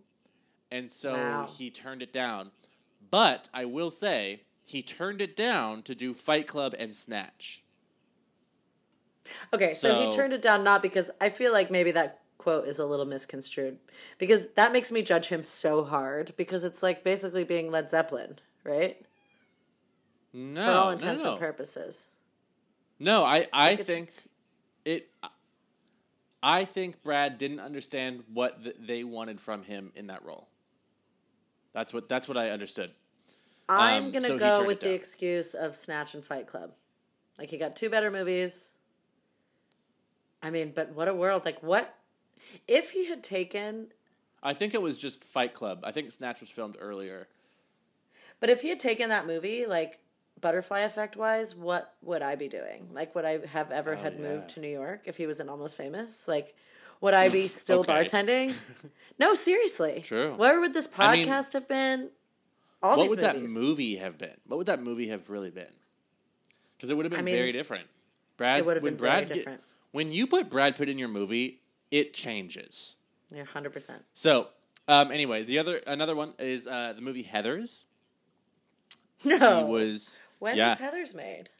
and so Wow. he turned it down. But I will say he turned it down to do Fight Club and Snatch. Okay, so, So- he turned it down not because I feel like maybe that quote is a little misconstrued because that makes me judge him so hard because it's like basically being Led Zeppelin, right? No, For all no, intents no. and purposes. No, I, I think it. I think Brad didn't understand what th- they wanted from him in that role. That's what that's what I understood. I'm Um, gonna so go with the excuse of Snatch and Fight Club. Like he got two better movies. I mean, but what a world! Like what if he had taken? I think it was just Fight Club. I think Snatch was filmed earlier. But if he had taken that movie, like butterfly effect wise, what would I be doing? Like, would I have ever Oh, had yeah. moved to New York if he was in Almost Famous? Like, would I be [LAUGHS] still Okay. bartending? [LAUGHS] No, seriously. True. Where would this I mean, podcast have been? All what would that movie have been? What would that movie have really been? Because it would have been I mean, very different. Brad, it would have when been very Brad get- different. when you put Brad Pitt in your movie, it changes. Yeah, hundred percent. So, um, anyway, the other another one is uh, the movie Heathers. No. He was when yeah. was Heathers made?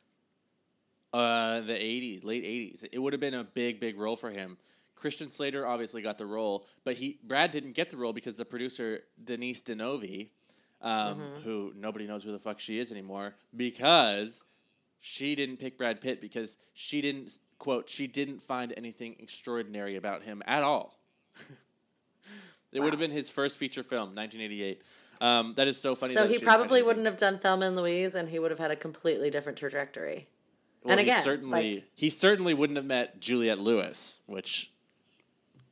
Uh, the '80s, late '80s. It would have been a big, big role for him. Christian Slater obviously got the role, but he Brad didn't get the role because the producer Denise Di Novi, um, who nobody knows who the fuck she is anymore, because she didn't pick Brad Pitt because she didn't quote she didn't find anything extraordinary about him at all. [LAUGHS] it would have been his first feature film, 1988. Um, that is so funny. So he she didn't find probably wouldn't have done Thelma and Louise, and he would have had a completely different trajectory. Well, And he again, certainly like- he certainly wouldn't have met Juliette Lewis, which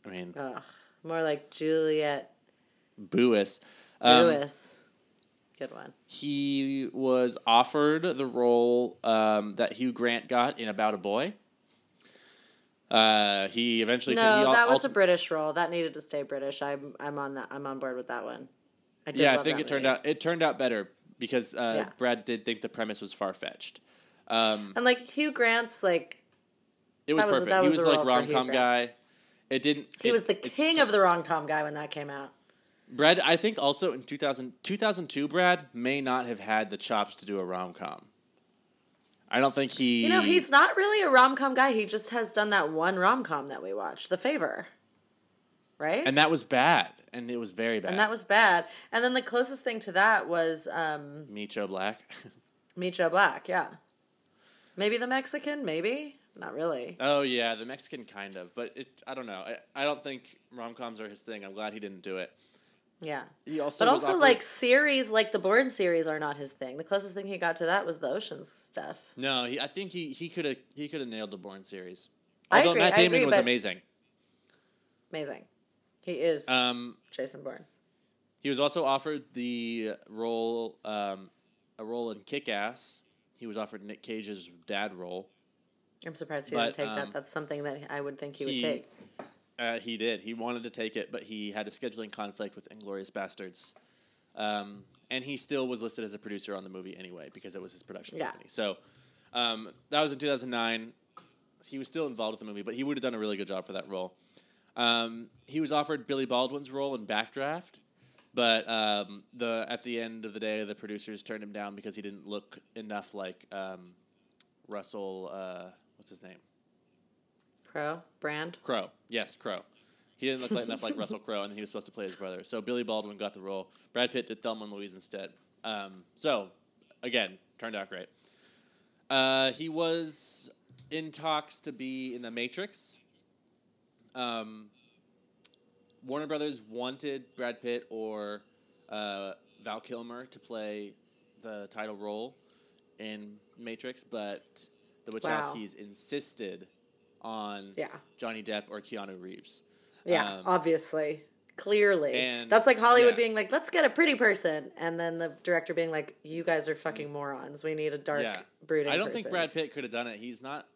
I mean, Ugh, more like Juliette Lewis. Um, Lewis. Good one. He was offered the role um, that Hugh Grant got in About a Boy. Uh, he eventually No, took, he that was also- a British role. That needed to stay British. I'm I'm on that. I'm on board with that one. I yeah. I think it turned movie. out it turned out better because uh, Yeah. Brad did think the premise was far fetched. Um, And like Hugh Grant's like it was was- perfect. that he was was a like rom com guy. It didn't. he it- was the king of the rom com guy when that came out. Brad, I think also in 2000, 2002, Brad may not have had the chops to do a rom com. I don't think he. You know, he's not really a rom com guy. He just has done that one rom com that we watched, The Favor. Right? and that was bad, and it was very bad. And that was bad. And then the closest thing to that was um, Joe Black. [LAUGHS] Micho Black, yeah. Maybe the Mexican, maybe? Not really. oh yeah, the Mexican kind of, but it. I don't know. I, I don't think rom coms are his thing. I'm glad he didn't do it. Yeah. He also But also, offered- like, series, like the Bourne series, are not his thing. The closest thing he got to that was the Oceans stuff. no, he, I think he he could have he could have nailed the Bourne series. I Although agree, Matt I Damon agree, was amazing. Amazing. He is Um, Jason Bourne. He was also offered the role, um, a role in Kick Ass. He was offered Nick Cage's dad role. I'm surprised he but, didn't take um, that. That's something that I would think he would he- take. Uh, he did. He wanted to take it, but he had a scheduling conflict with Inglourious Basterds. Um, and he still was listed as a producer on the movie anyway because it was his production Yeah. company. So um, that was in 2009. He was still involved with the movie, but he would have done a really good job for that role. Um, he was offered Billy Baldwin's role in Backdraft, but um, the at the end of the day, the producers turned him down because he didn't look enough like um, Russell. Uh, what's his name? Crowe? Brand? Crowe. Yes, Crowe. He didn't look like enough like [LAUGHS] Russell Crowe, and he was supposed to play his brother. So Billy Baldwin got the role. Brad Pitt did Thelma and Louise instead. Um, so again, turned out great. Uh, he was in talks to be in the Matrix. Um, Warner Brothers wanted Brad Pitt or uh, Val Kilmer to play the title role in Matrix, but the Wow. Wachowskis insisted on Yeah. Johnny Depp or Keanu Reeves. Yeah, Um, obviously. Clearly. and- That's like Hollywood yeah. being like, let's get a pretty person. And then the director being like, you guys are fucking morons. We need a dark, yeah, brooding I don't think. Brad Pitt could have done it. He's not.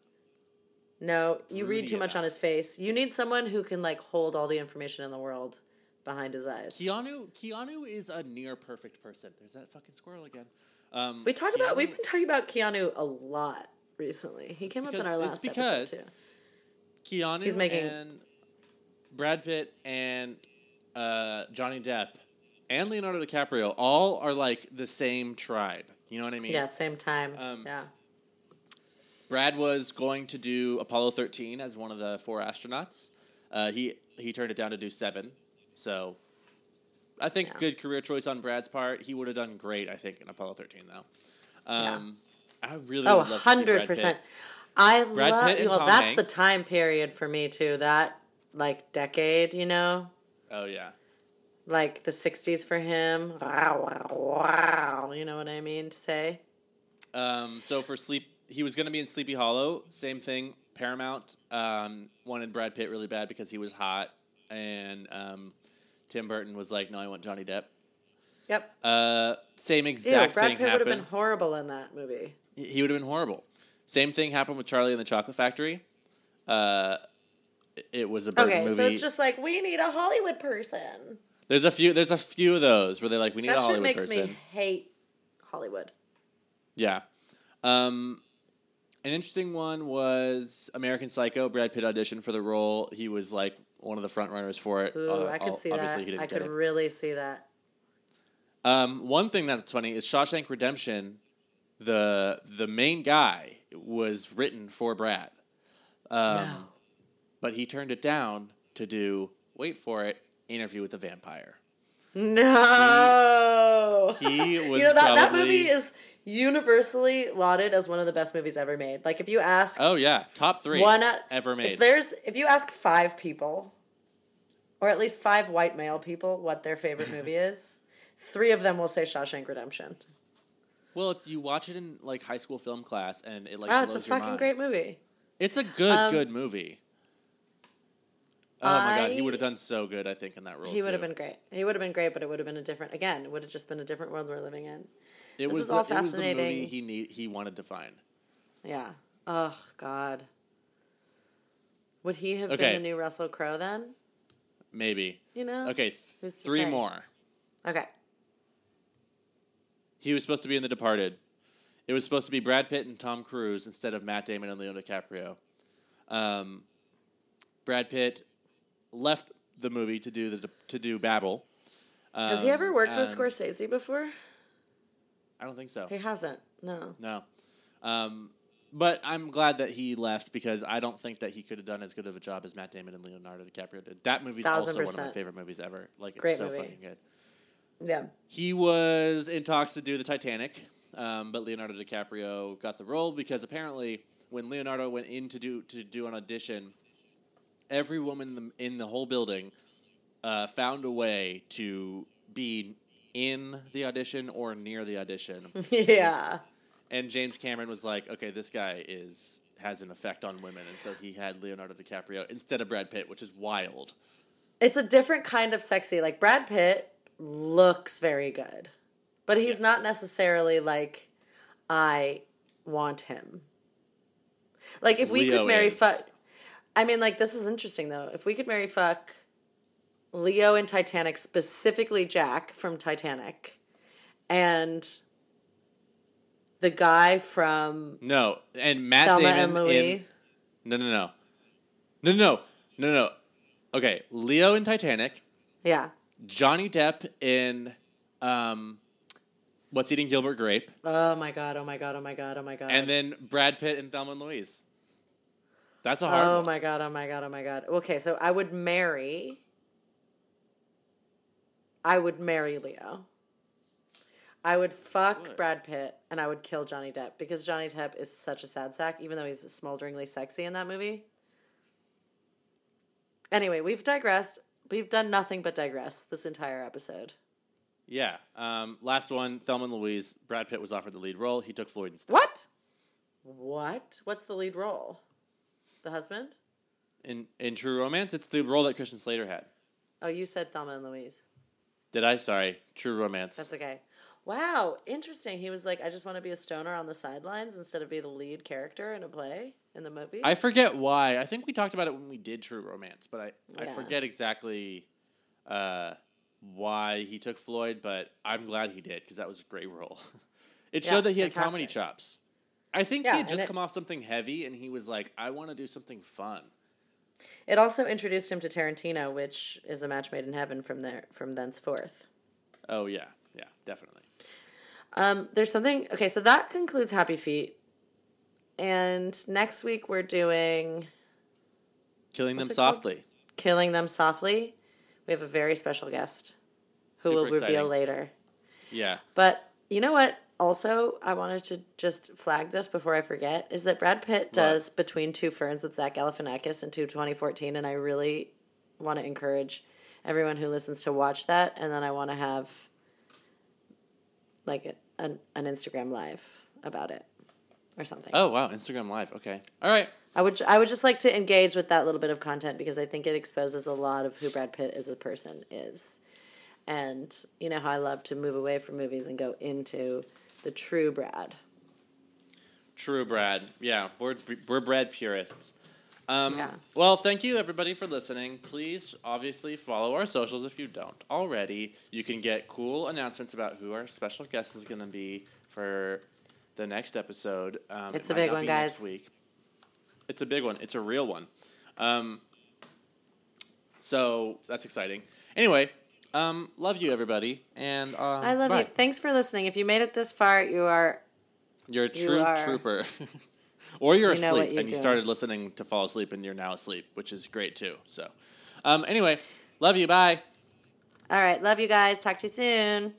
No, you read too much on his face. You need someone who can like hold all the information in the world behind his eyes. Keanu. Keanu is a near perfect person. There's that fucking squirrel again. Um, We talk about we've been talking about Keanu a lot recently. He came up in our it's last because- episode too. Keanu He's making- and Brad Pitt and uh, Johnny Depp and Leonardo DiCaprio all are like the same tribe. You know what I mean? Yeah, same time. Um, yeah. Brad was going to do Apollo 13 as one of the four astronauts. Uh, he he turned it down to do seven. So I think Yeah. good career choice on Brad's part. He would have done great, I think, in Apollo 13 though. Um, I really Oh, would love to see Brad 100%. Pitt. I Brad love well Tom that's Hanks. the time period for me too. That like decade, you know? Oh yeah. Like the 60s for him. Wow, wow, wow. You know what I mean to say? Um, so for sleep, he was going to be in Sleepy Hollow. Same thing. Paramount um, wanted Brad Pitt really bad because he was hot, and um, Tim Burton was like, "No, I want Johnny Depp." Yep. Uh, same Ew, exact Brad thing Pitt would have been horrible in that movie. He would have been horrible. Same thing happened with Charlie and the Chocolate Factory. Uh, it- was a Burton Okay, movie. so it's just like we need a Hollywood person. there's a few. There's a few of those where they're like, "We need a That shit Hollywood makes person." me hate Hollywood. Yeah. Um, an interesting one was American Psycho. Brad Pitt auditioned for the role. He was like one of the front runners for it. Ooh, Uh, I could see obviously that. He didn't I could it. really see that. Um, one thing that's funny is Shawshank Redemption. The the main guy was written for Brad, um, no. but he turned it down to do wait for it Interview with the Vampire. No. He was [LAUGHS] you know that that movie is universally lauded as one of the best movies ever made. Like if you ask Oh yeah, top three one out- ever made. If there's if you ask five people, or at least five white male people, what their favorite movie [LAUGHS] is, three of them will say Shawshank Redemption. well, it's, you watch it in like high school film class, and it like Oh, it's a fucking mind. great movie. It's a good, Um, good movie. Oh my god, he would have done so good. I think in that role. He would have been great. He would have been great, but it would have been a different. Again, it would have just been a different world we're living in. It this was is the, all It was the movie fascinating. he need, he wanted to find. Yeah. Oh God. Would he have Okay. been the new Russell Crowe then? Maybe. You know. Okay, th- Who's to three say? more. Okay. He was supposed to be in The Departed. It was supposed to be Brad Pitt and Tom Cruise instead of Matt Damon and Leonardo DiCaprio. Um, Brad Pitt left the movie to do the to do Babel. Um, Has he ever worked with and- Scorsese before? I don't think so. He hasn't. No. No. Um, but I'm glad that he left because I don't think that he could have done as good of a job as Matt Damon and Leonardo DiCaprio did. That movie's Thousand also one of my favorite movies ever. Like it's Great so movie. fucking good. Yeah. He was in talks to do the Titanic, um, but Leonardo DiCaprio got the role because apparently when Leonardo went in to do to do an audition, every woman in the, in the whole building uh, found a way to be in the audition or near the audition. [LAUGHS] yeah. And James Cameron was like, okay, this guy is has an effect on women, and so he had Leonardo DiCaprio instead of Brad Pitt, which is wild. It's a different kind of sexy. Like Brad Pitt looks very good, but he's Yes. not necessarily like I want him. Like if we Leo could marry is. fuck, I mean, like this is interesting though. If we could marry fuck Leo in Titanic, specifically Jack from Titanic, and the guy from No, and Matt Thelma Damon and Louise. in no, no, no, no, no, no, no. Okay, Leo in Titanic, yeah. Johnny Depp in um, What's Eating Gilbert Grape, Oh my god! Oh my god! Oh my god! Oh my god! and then Brad Pitt in Thelma and Louise. That's a hard Oh one. my god, oh my god, oh my god. Okay, so I would marry I would marry Leo. I would fuck What? Brad Pitt and I would kill Johnny Depp because Johnny Depp is such a sad sack, even though he's smolderingly sexy in that movie. Anyway, we've digressed. We've done nothing but digress this entire episode. Yeah. Um, last one, Thelma and Louise. Brad Pitt was offered the lead role. He took Floyd instead. What? What? What's the lead role? The husband? In in True Romance, it's the role that Christian Slater had. Oh, you said Thelma and Louise. Did I? Sorry. True Romance. That's okay. Wow, interesting. He was like, I just want to be a stoner on the sidelines instead of be the lead character in a play in the movie. I forget why. I think we talked about it when we did True Romance, but I, I forget exactly uh, why he took Floyd, but I'm glad he did because that was a great role. [LAUGHS] it Yeah, showed that he had comedy chops. I think Yeah, he had just it- come off something heavy and he was like, I want to do something fun. It also introduced him to Tarantino, which is a match made in heaven from there from thenceforth. Oh, yeah. Yeah, definitely. Um, there's something. Okay, so that concludes Happy Feet, and next week we're doing Killing them What's it called? softly. Killing Them Softly. We have a very special guest who Super will reveal exciting. later. Yeah. But you know what? Also, I wanted to just flag this before I forget is that Brad Pitt does Between Two Ferns with Zach Galifianakis in 2014, and I really want to encourage everyone who listens to watch that, and then I want to have like an, an Instagram live about it or something. Oh wow, Instagram Live. Okay. All right. I would I would just like to engage with that little bit of content because I think it exposes a lot of who Brad Pitt as a person is. And you know how I love to move away from movies and go into the true Brad. True, Brad. Yeah, we're we're Brad purists. Um, Yeah. Well, thank you everybody for listening. Please, obviously, follow our socials if you don't already. You can get cool announcements about who our special guest is going to be for the next episode. Um, It's it a big one, be next guys. Week. It's a big one. It's a real one. Um, so that's exciting. Anyway, um, love you everybody, and um, I love bye. you. Thanks for listening. If you made it this far, you are You're a You true are- trooper. [LAUGHS] or you're You asleep you're and you started listening to fall asleep and you're now asleep, which is great too. So, um, anyway, love you. Bye. all right. Love you guys. Talk to you soon.